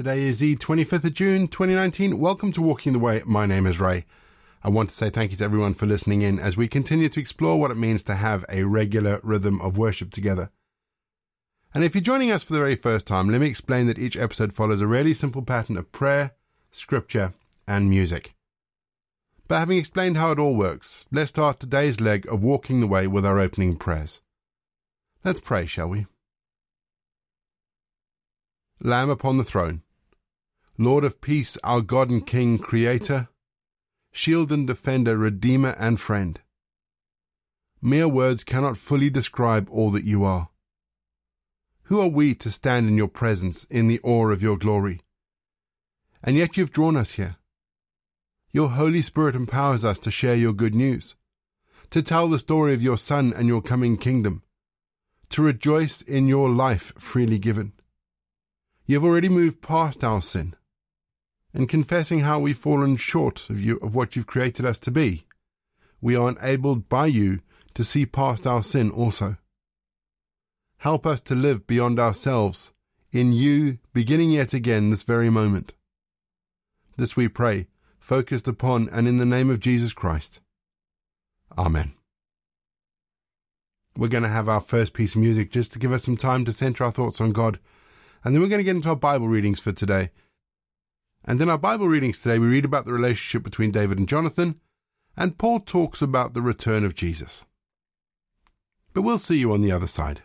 Today is the 25th of June 2019. Welcome to Walking the Way. My name is Ray. I want to say thank you to everyone for listening in as we continue to explore what it means to have a regular rhythm of worship together. And if you're joining us for the very first time, let me explain that each episode follows a really simple pattern of prayer, scripture, and music. But having explained how it all works, let's start today's leg of walking the way with our opening prayers. Let's pray, shall we? Lamb upon the throne, Lord of peace, our God and King, Creator, shield and defender, Redeemer and friend. Mere words cannot fully describe all that you are. Who are we to stand in your presence in the awe of your glory? And yet you've drawn us here. Your Holy Spirit empowers us to share your good news, to tell the story of your Son and your coming kingdom, to rejoice in your life freely given. You have already moved past our sin and confessing how we've fallen short of you of what you've created us to be. We are enabled by you to see past our sin also. Help us to live beyond ourselves in you, beginning yet again this very moment. This we pray, focused upon and in the name of Jesus Christ. Amen. We're going to have our first piece of music just to give us some time to center our thoughts on God and then we're going to get into our Bible readings for today. And in our Bible readings today, we read about the relationship between David and Jonathan, and Paul talks about the return of Jesus. But we'll see you on the other side.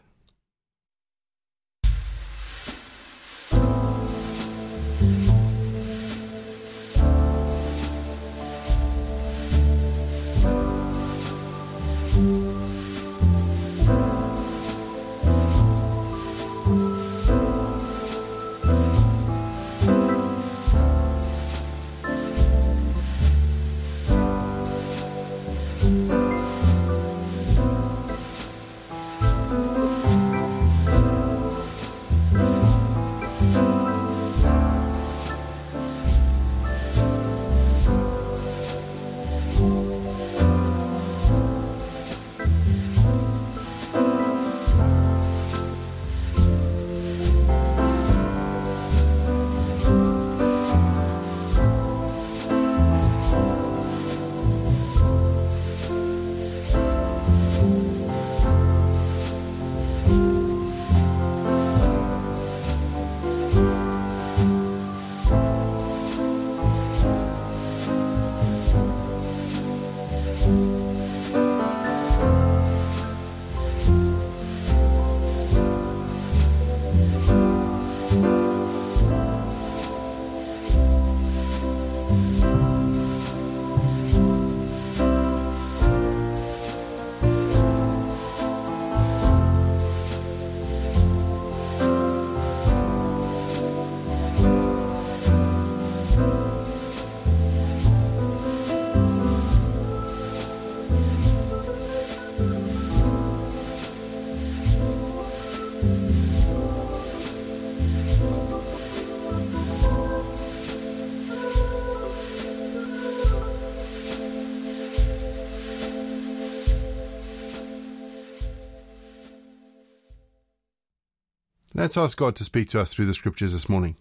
Let's ask God to speak to us through the scriptures this morning.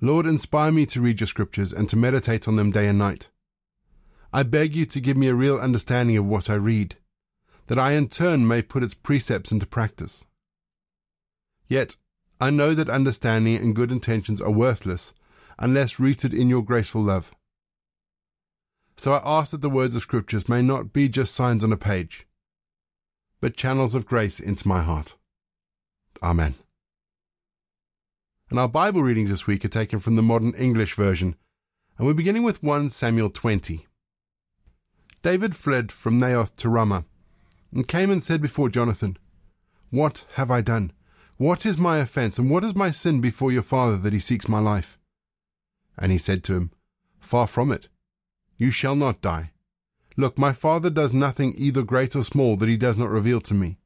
Lord, inspire me to read your scriptures and to meditate on them day and night. I beg you to give me a real understanding of what I read, that I in turn may put its precepts into practice. Yet, I know that understanding and good intentions are worthless unless rooted in your graceful love. So I ask that the words of scriptures may not be just signs on a page, but channels of grace into my heart. Amen. And our Bible readings this week are taken from the Modern English Version, and we're beginning with 1 Samuel 20. David fled from Naioth to Ramah, and came and said before Jonathan, What have I done? What is my offence, and what is my sin before your father that he seeks my life? And he said to him, Far from it. You shall not die. Look, my father does nothing either great or small that he does not reveal to me.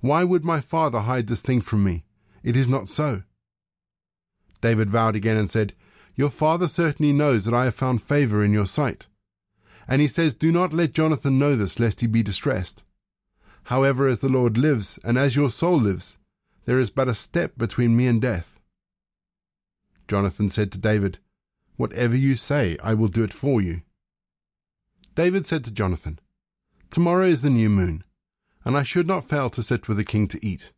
Why would my father hide this thing from me? It is not so. David vowed again and said, Your father certainly knows that I have found favor in your sight. And he says, Do not let Jonathan know this, lest he be distressed. However, as the Lord lives, and as your soul lives, there is but a step between me and death. Jonathan said to David, Whatever you say, I will do it for you. David said to Jonathan, Tomorrow is the new moon, and I should not fail to sit with the king to eat.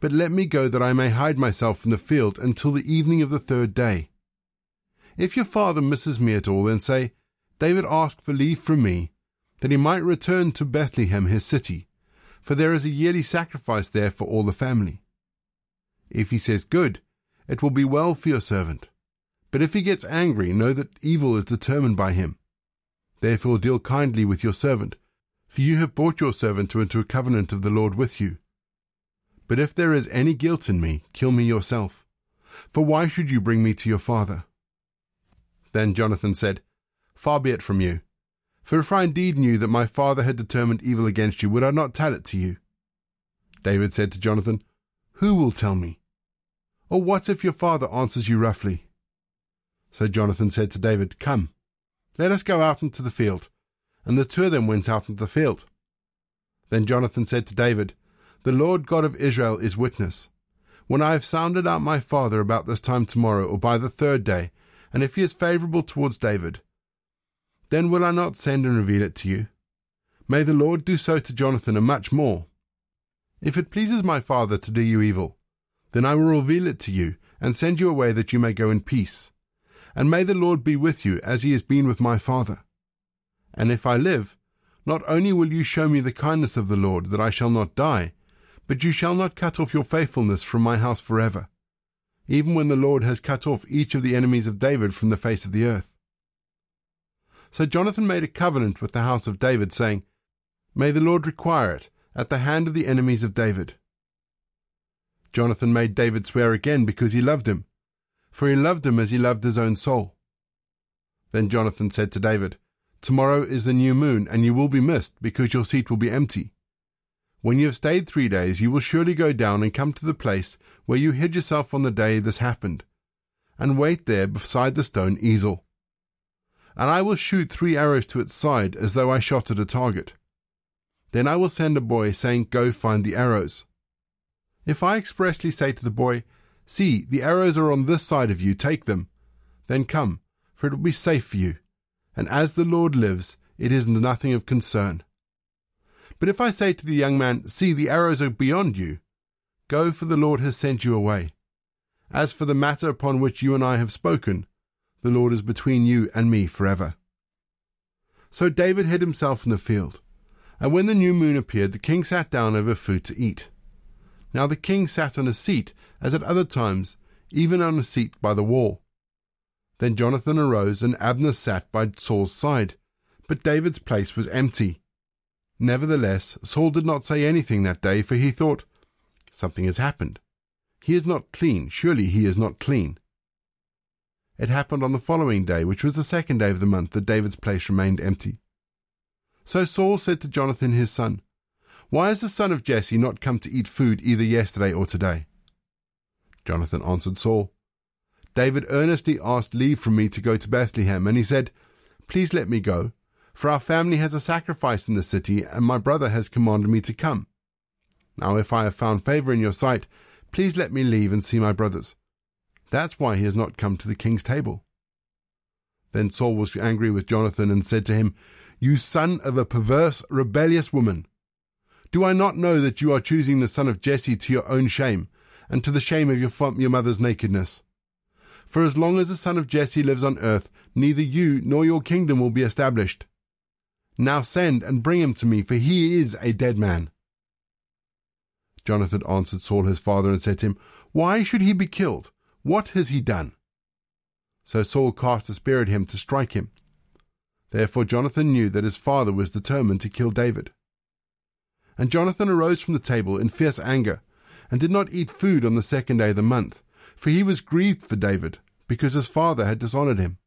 But let me go that I may hide myself in the field until the evening of the third day. If your father misses me at all, then say, David asked for leave from me, that he might return to Bethlehem his city, for there is a yearly sacrifice there for all the family. If he says, Good, it will be well for your servant. But if he gets angry, know that evil is determined by him. Therefore deal kindly with your servant, for you have brought your servant into a covenant of the Lord with you. But if there is any guilt in me, kill me yourself. For why should you bring me to your father? Then Jonathan said, Far be it from you. For if I indeed knew that my father had determined evil against you, would I not tell it to you? David said to Jonathan, Who will tell me? Or what if your father answers you roughly? So Jonathan said to David, Come, let us go out into the field. And the two of them went out into the field. Then Jonathan said to David, The Lord God of Israel is witness. When I have sounded out my father about this time tomorrow, or by the third day, and if he is favourable towards David, then will I not send and reveal it to you? May the Lord do so to Jonathan and much more. If it pleases my father to do you evil, then I will reveal it to you, and send you away that you may go in peace and may the Lord be with you as he has been with my father. And if I live, not only will you show me the kindness of the Lord, that I shall not die, but you shall not cut off your faithfulness from my house forever, even when the Lord has cut off each of the enemies of David from the face of the earth. So Jonathan made a covenant with the house of David, saying, May the Lord require it at the hand of the enemies of David. Jonathan made David swear again because he loved him, for he loved him as he loved his own soul. Then Jonathan said to David, Tomorrow is the new moon, and you will be missed, because your seat will be empty. When you have stayed three days, you will surely go down and come to the place where you hid yourself on the day this happened, and wait there beside the stone Ezel. And I will shoot three arrows to its side, as though I shot at a target. Then I will send a boy, saying, Go find the arrows. If I expressly say to the boy, See, the arrows are on this side of you, take them. Then come, for it will be safe for you. And as the Lord lives, it is nothing of concern. But if I say to the young man, See, the arrows are beyond you, go, for the Lord has sent you away. As for the matter upon which you and I have spoken, the Lord is between you and me forever. So David hid himself in the field. And when the new moon appeared, the king sat down over food to eat. Now the king sat on a seat, as at other times, even on a seat by the wall. Then Jonathan arose, and Abner sat by Saul's side, but David's place was empty. Nevertheless, Saul did not say anything that day, for he thought, Something has happened. He is not clean. Surely he is not clean. It happened on the following day, which was the second day of the month, that David's place remained empty. So Saul said to Jonathan his son, why has the son of Jesse not come to eat food either yesterday or today? Jonathan answered Saul, David earnestly asked leave from me to go to Bethlehem, and he said, Please let me go, for our family has a sacrifice in the city, and my brother has commanded me to come. Now, if I have found favor in your sight, please let me leave and see my brothers. That's why he has not come to the king's table. Then Saul was angry with Jonathan and said to him, You son of a perverse, rebellious woman! Do I not know that you are choosing the son of Jesse to your own shame, and to the shame of your, your mother's nakedness? For as long as the son of Jesse lives on earth, neither you nor your kingdom will be established. Now send and bring him to me, for he is a dead man. Jonathan answered Saul his father and said to him, Why should he be killed? What has he done? So Saul cast a spear at him to strike him. Therefore Jonathan knew that his father was determined to kill David. And Jonathan arose from the table in fierce anger, and did not eat food on the second day of the month, for he was grieved for David, because his father had dishonored him.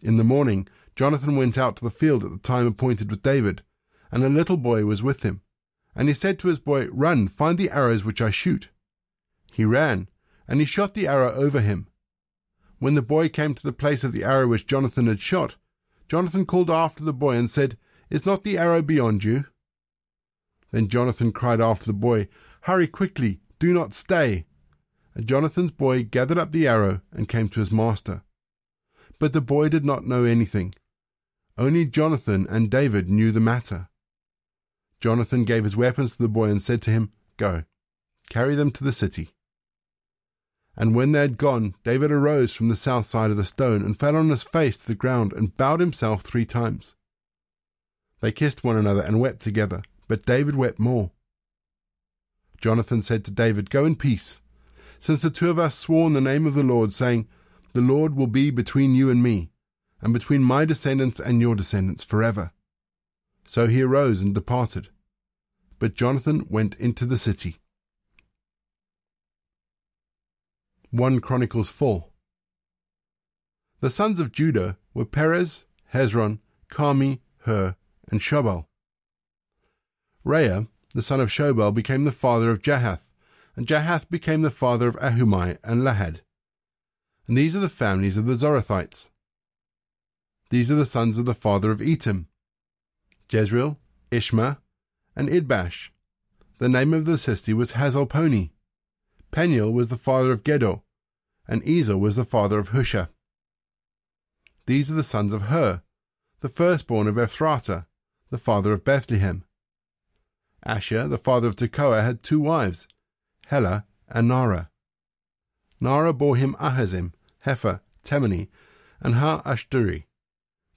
In the morning, Jonathan went out to the field at the time appointed with David, and a little boy was with him. And he said to his boy, Run, find the arrows which I shoot. He ran, and he shot the arrow over him. When the boy came to the place of the arrow which Jonathan had shot, Jonathan called after the boy and said, Is not the arrow beyond you? Then Jonathan cried after the boy, Hurry quickly, do not stay. And Jonathan's boy gathered up the arrow and came to his master. But the boy did not know anything. Only Jonathan and David knew the matter. Jonathan gave his weapons to the boy and said to him, Go, carry them to the city. And when they had gone, David arose from the south side of the stone and fell on his face to the ground and bowed himself three times. They kissed one another and wept together, but David wept more. Jonathan said to David, Go in peace, since the two of us swore in the name of the Lord, saying, The Lord will be between you and me, and between my descendants and your descendants forever. So he arose and departed. But Jonathan went into the city. 1 Chronicles 4 The sons of Judah were Perez, Hezron, Carmi, Hur, and Shobal. Reah, the son of Shobal, became the father of Jahath, and Jahath became the father of Ahumai and Lahad. And these are the families of the Zorathites. These are the sons of the father of Etam, Jezreel, Ishma, and Idbash. The name of the sister was Hazzelponi. Peniel was the father of Gedor, and Ezer was the father of Husha. These are the sons of Hur, the firstborn of Ephrathah, the father of Bethlehem. Ashhur, the father of Tekoa, had two wives, Helah and Naarah. Nara bore him Ahuzzam, Hepher, Temeni, and Haahashtari.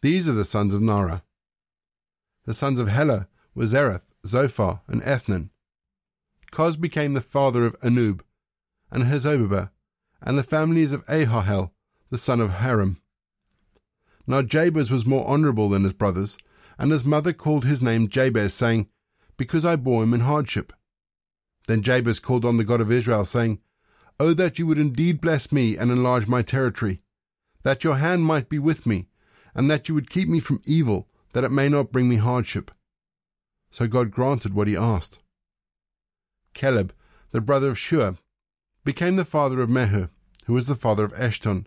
These are the sons of Naarah. The sons of Helah were Zereth, Zophar, and Ethnan. Koz became the father of Anub, and Hezobah, and the families of Aharhel, the son of Harum. Now Jabez was more honourable than his brothers, and his mother called his name Jabez, saying, Because I bore him in hardship. Then Jabez called on the God of Israel, saying, Oh, that you would indeed bless me and enlarge my territory, that your hand might be with me, and that you would keep me from evil, that it may not bring me hardship. So God granted what he asked. Caleb, the brother of Shua, became the father of Mehir, who was the father of Eshton.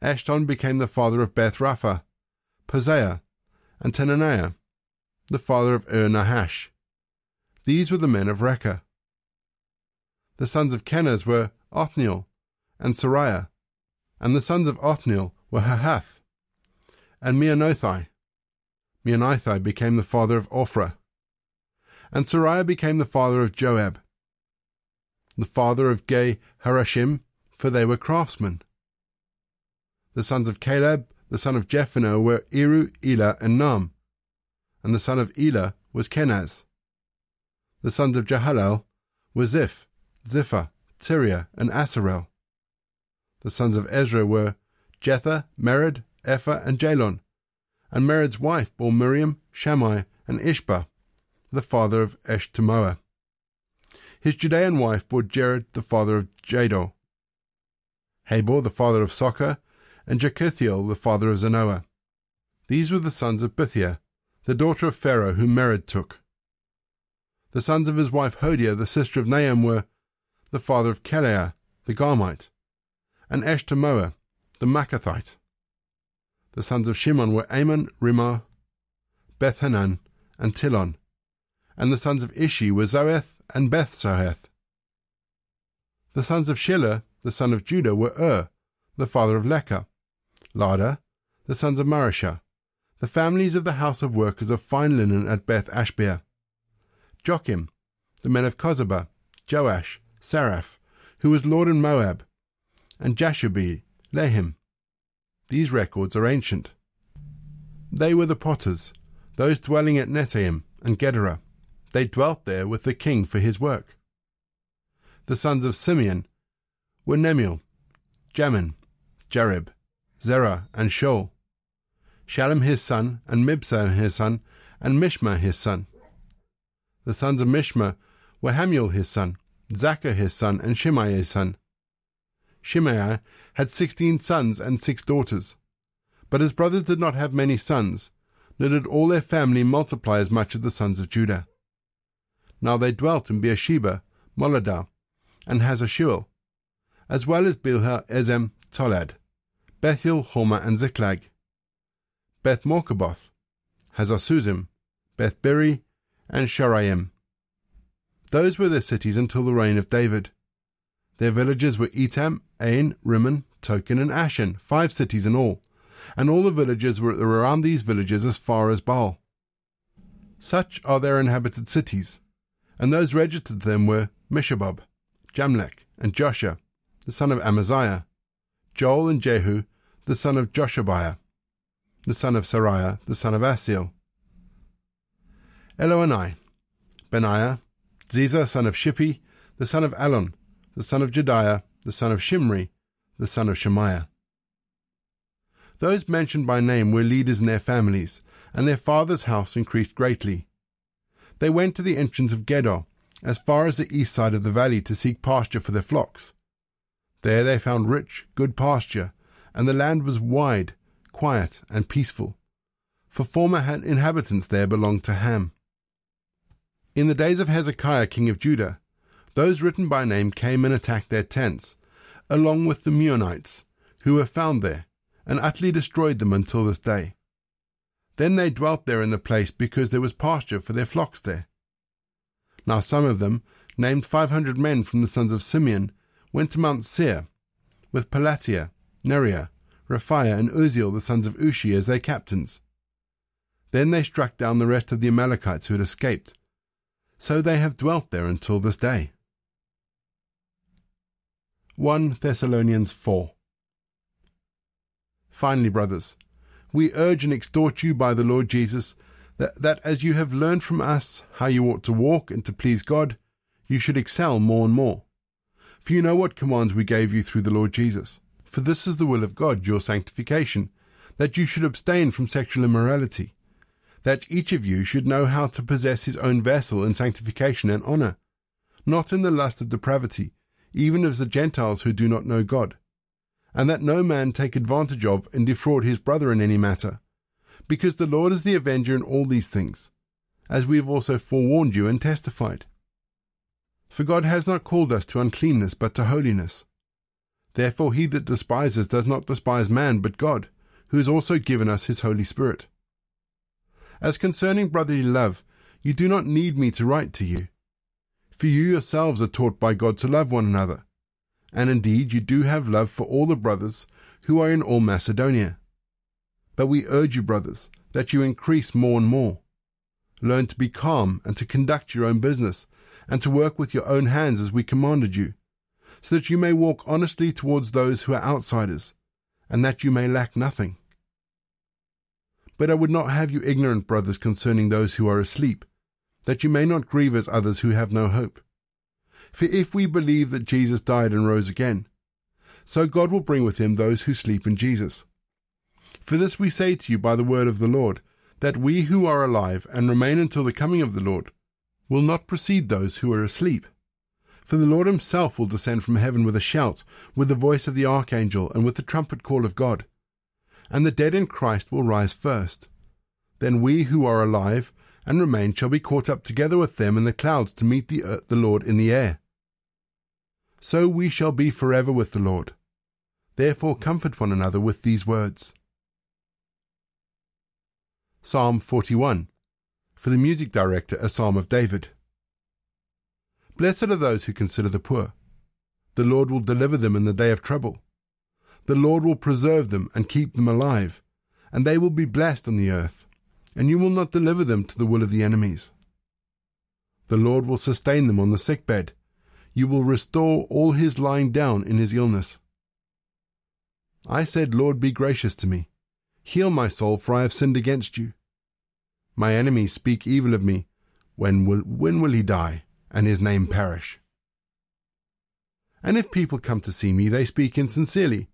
Eshton became the father of Beth Rapha, and Tenaniah, the father of Ir Nahash. These were the men of Rechah. The sons of Kenaz were Othniel and Seraiah, and the sons of Othniel were Hathath and Meonothai. Meonothai became the father of Ophrah, and Seraiah became the father of Joab, the father of Ge Harashim, for they were craftsmen. The sons of Caleb, the son of Jephunneh, were Iru, Elah, and Naam, and the son of Elah was Kenaz. The sons of Jehallelel were Ziph, Ziphah, Tiria, and Asarel. The sons of Ezra were Jether, Mered, Ephah, and Jalon. And Mered's wife bore Miriam, Shammai, and Ishba, the father of Eshtemoa. His Judean wife bore Jered, the father of Gedor. Heber, the father of Socher, and Jekuthiel, the father of Zanoah. These were the sons of Bithiah, the daughter of Pharaoh, whom Mered took. The sons of his wife Hodiah, the sister of Naham, were the father of Keilah, the Garmite, and Eshtemoa, the Maacathite. The sons of Shimon were Amnon, Rinnah, Bethhanan, and Tilon. And the sons of Ishi were Zoheth and Bethzoheth. The sons of Shelah, the son of Judah, were Ur, the father of Lecah, Laadah, the sons of Mareshah, the families of the house of workers of fine linen at Beth Ashbea, Jokim, the men of Kozeba, Joash, Saraph, who was lord in Moab, and Jashubi, Lehem. These records are ancient. They were the potters, those dwelling at Netaim and Gedera. They dwelt there with the king for his work. The sons of Simeon were Nemuel, Jamin, Jarib, Zerah, and Shaul. Shallum his son, and Mibsam his son, and Mishma his son. The sons of Mishma were Hamuel his son, Zaccur his son, and Shimei his son. Shimei had sixteen sons and six daughters. But his brothers did not have many sons, nor did all their family multiply as much as the sons of Judah. Now they dwelt in Beersheba, Moladah, and Hazar as well as Bilhah, Ezem, Tolad, Bethuel, Hormah, and Ziklag, Beth Marcaboth, Hazar Beth Biri, and Shaaraim. Those were their cities until the reign of David. Their villages were Etam, Ain, Rimmon, Tochen, and Ashan, five cities in all, and all the villages were around these villages as far as Baal. Such are their inhabited cities, and those registered them were Meshobab, Jamlech, and Joshua, the son of Amaziah, Joel and Jehu, the son of Joshibiah, the son of Seraiah, the son of Asiel, Elioenai, Benaiah, Ziza, son of Shiphi, the son of Allon, the son of Jedaiah, the son of Shimri, the son of Shemaiah. Those mentioned by name were leaders in their families, and their father's house increased greatly. They went to the entrance of Gedor, as far as the east side of the valley, to seek pasture for their flocks. There they found rich, good pasture, and the land was wide, quiet, and peaceful, for former inhabitants there belonged to Ham. In the days of Hezekiah king of Judah, those written by name came and attacked their tents, along with the Meunites, who were found there, and utterly destroyed them until this day. Then they dwelt there in the place because there was pasture for their flocks there. Now some of them, named five hundred men from the sons of Simeon, went to Mount Seir, with Pelatiah, Neariah, Rephaiah, and Uzziel the sons of Ishi as their captains. Then they struck down the rest of the Amalekites who had escaped. So they have dwelt there until this day. 1 Thessalonians 4 Finally, brothers, we urge and exhort you by the Lord Jesus that, that as you have learned from us how you ought to walk and to please God, you should excel more and more. For you know what commands we gave you through the Lord Jesus. For this is the will of God, your sanctification, that you should abstain from sexual immorality, that each of you should know how to possess his own vessel in sanctification and honor, not in the lust of depravity, even as the Gentiles who do not know God and that no man take advantage of and defraud his brother in any matter, because the Lord is the avenger in all these things, as we have also forewarned you and testified. For God has not called us to uncleanness, but to holiness. Therefore he that despises does not despise man, but God, who has also given us his Holy Spirit. As concerning brotherly love, you do not need me to write to you, for you yourselves are taught by God to love one another and indeed you do have love for all the brothers who are in all Macedonia. But we urge you, brothers, that you increase more and more. Learn to be calm and to conduct your own business, and to work with your own hands as we commanded you, so that you may walk honestly towards those who are outsiders, and that you may lack nothing. But I would not have you ignorant, brothers, concerning those who are asleep, that you may not grieve as others who have no hope. For if we believe that Jesus died and rose again, so God will bring with him those who sleep in Jesus. For this we say to you by the word of the Lord, that we who are alive and remain until the coming of the Lord will not precede those who are asleep. For the Lord himself will descend from heaven with a shout, with the voice of the archangel, and with the trumpet call of God. And the dead in Christ will rise first. Then we who are alive and remain shall be caught up together with them in the clouds to meet the, earth, the Lord in the air. So we shall be forever with the Lord. Therefore comfort one another with these words. Psalm 41 For the music director, a psalm of David. Blessed are those who consider the poor. The Lord will deliver them in the day of trouble. The Lord will preserve them and keep them alive, and they will be blessed on the earth and you will not deliver them to the will of the enemies. The Lord will sustain them on the sick bed. You will restore all his lying down in his illness. I said, Lord, be gracious to me. Heal my soul, for I have sinned against you. My enemies speak evil of me. When will, when will he die, and his name perish? And if people come to see me, they speak insincerely.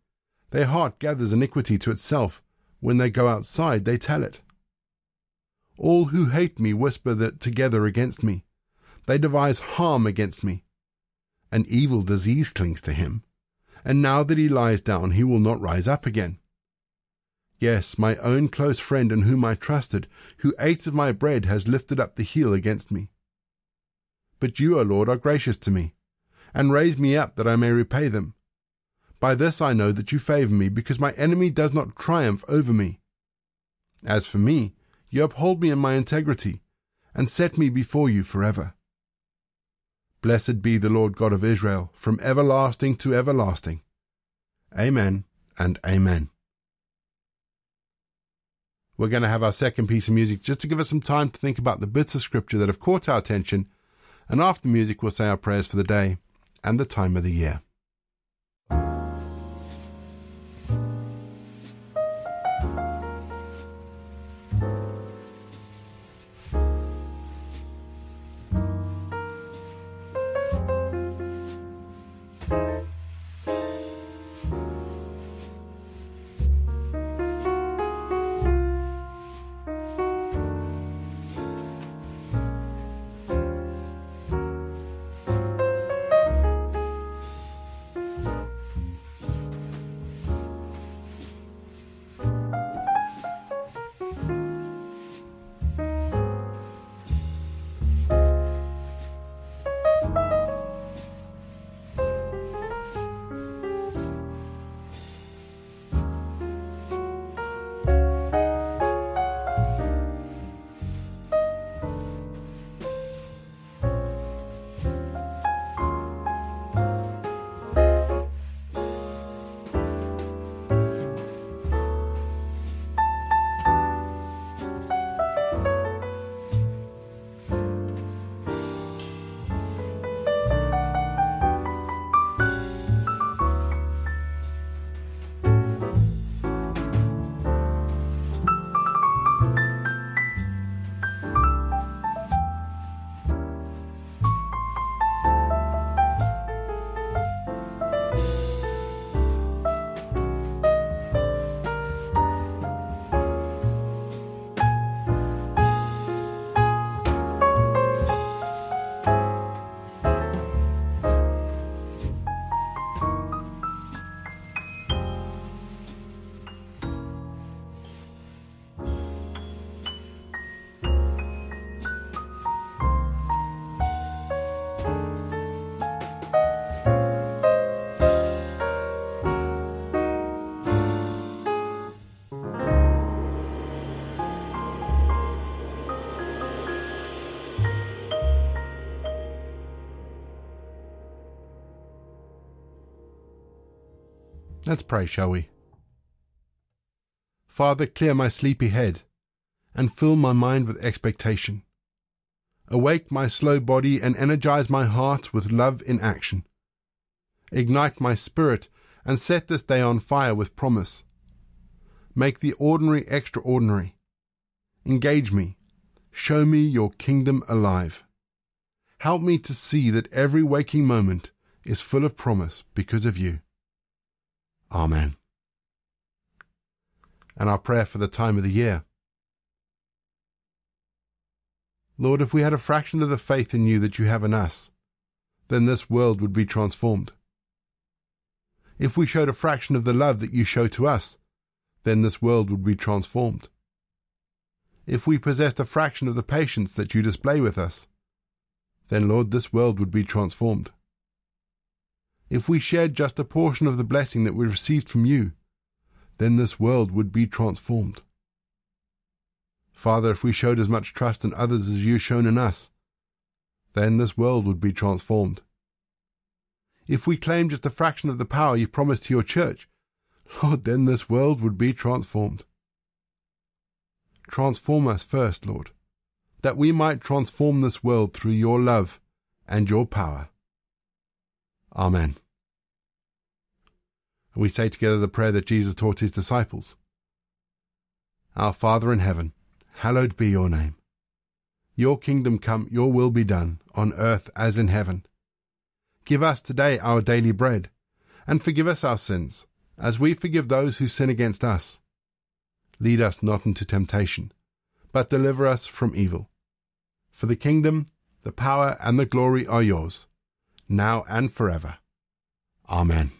Their heart gathers iniquity to itself. When they go outside, they tell it. All who hate me whisper that together against me. They devise harm against me. An evil disease clings to him, and now that he lies down, he will not rise up again. Yes, my own close friend in whom I trusted, who ate of my bread, has lifted up the heel against me. But you, O Lord, are gracious to me, and raise me up that I may repay them. By this I know that you favour me, because my enemy does not triumph over me. As for me, you uphold me in my integrity, and set me before you forever. Blessed be the Lord God of Israel, from everlasting to everlasting. Amen and amen. We're going to have our second piece of music just to give us some time to think about the bits of scripture that have caught our attention, and after music, we'll say our prayers for the day and the time of the year. Let's pray, shall we? Father, clear my sleepy head and fill my mind with expectation. Awake my slow body and energize my heart with love in action. Ignite my spirit and set this day on fire with promise. Make the ordinary extraordinary. Engage me. Show me your kingdom alive. Help me to see that every waking moment is full of promise because of you. Amen. And our prayer for the time of the year. Lord, if we had a fraction of the faith in you that you have in us, then this world would be transformed. If we showed a fraction of the love that you show to us, then this world would be transformed. If we possessed a fraction of the patience that you display with us, then, Lord, this world would be transformed if we shared just a portion of the blessing that we received from you, then this world would be transformed. Father, if we showed as much trust in others as you've shown in us, then this world would be transformed. If we claimed just a fraction of the power you promised to your church, Lord, then this world would be transformed. Transform us first, Lord, that we might transform this world through your love and your power. Amen and we say together the prayer that Jesus taught his disciples. Our Father in heaven, hallowed be your name. Your kingdom come, your will be done, on earth as in heaven. Give us today our daily bread, and forgive us our sins, as we forgive those who sin against us. Lead us not into temptation, but deliver us from evil. For the kingdom, the power, and the glory are yours, now and forever. Amen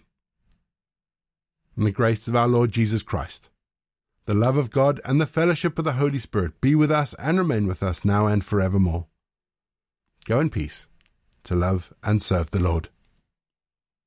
and the grace of our Lord Jesus Christ, the love of God, and the fellowship of the Holy Spirit be with us and remain with us now and forevermore. Go in peace to love and serve the Lord.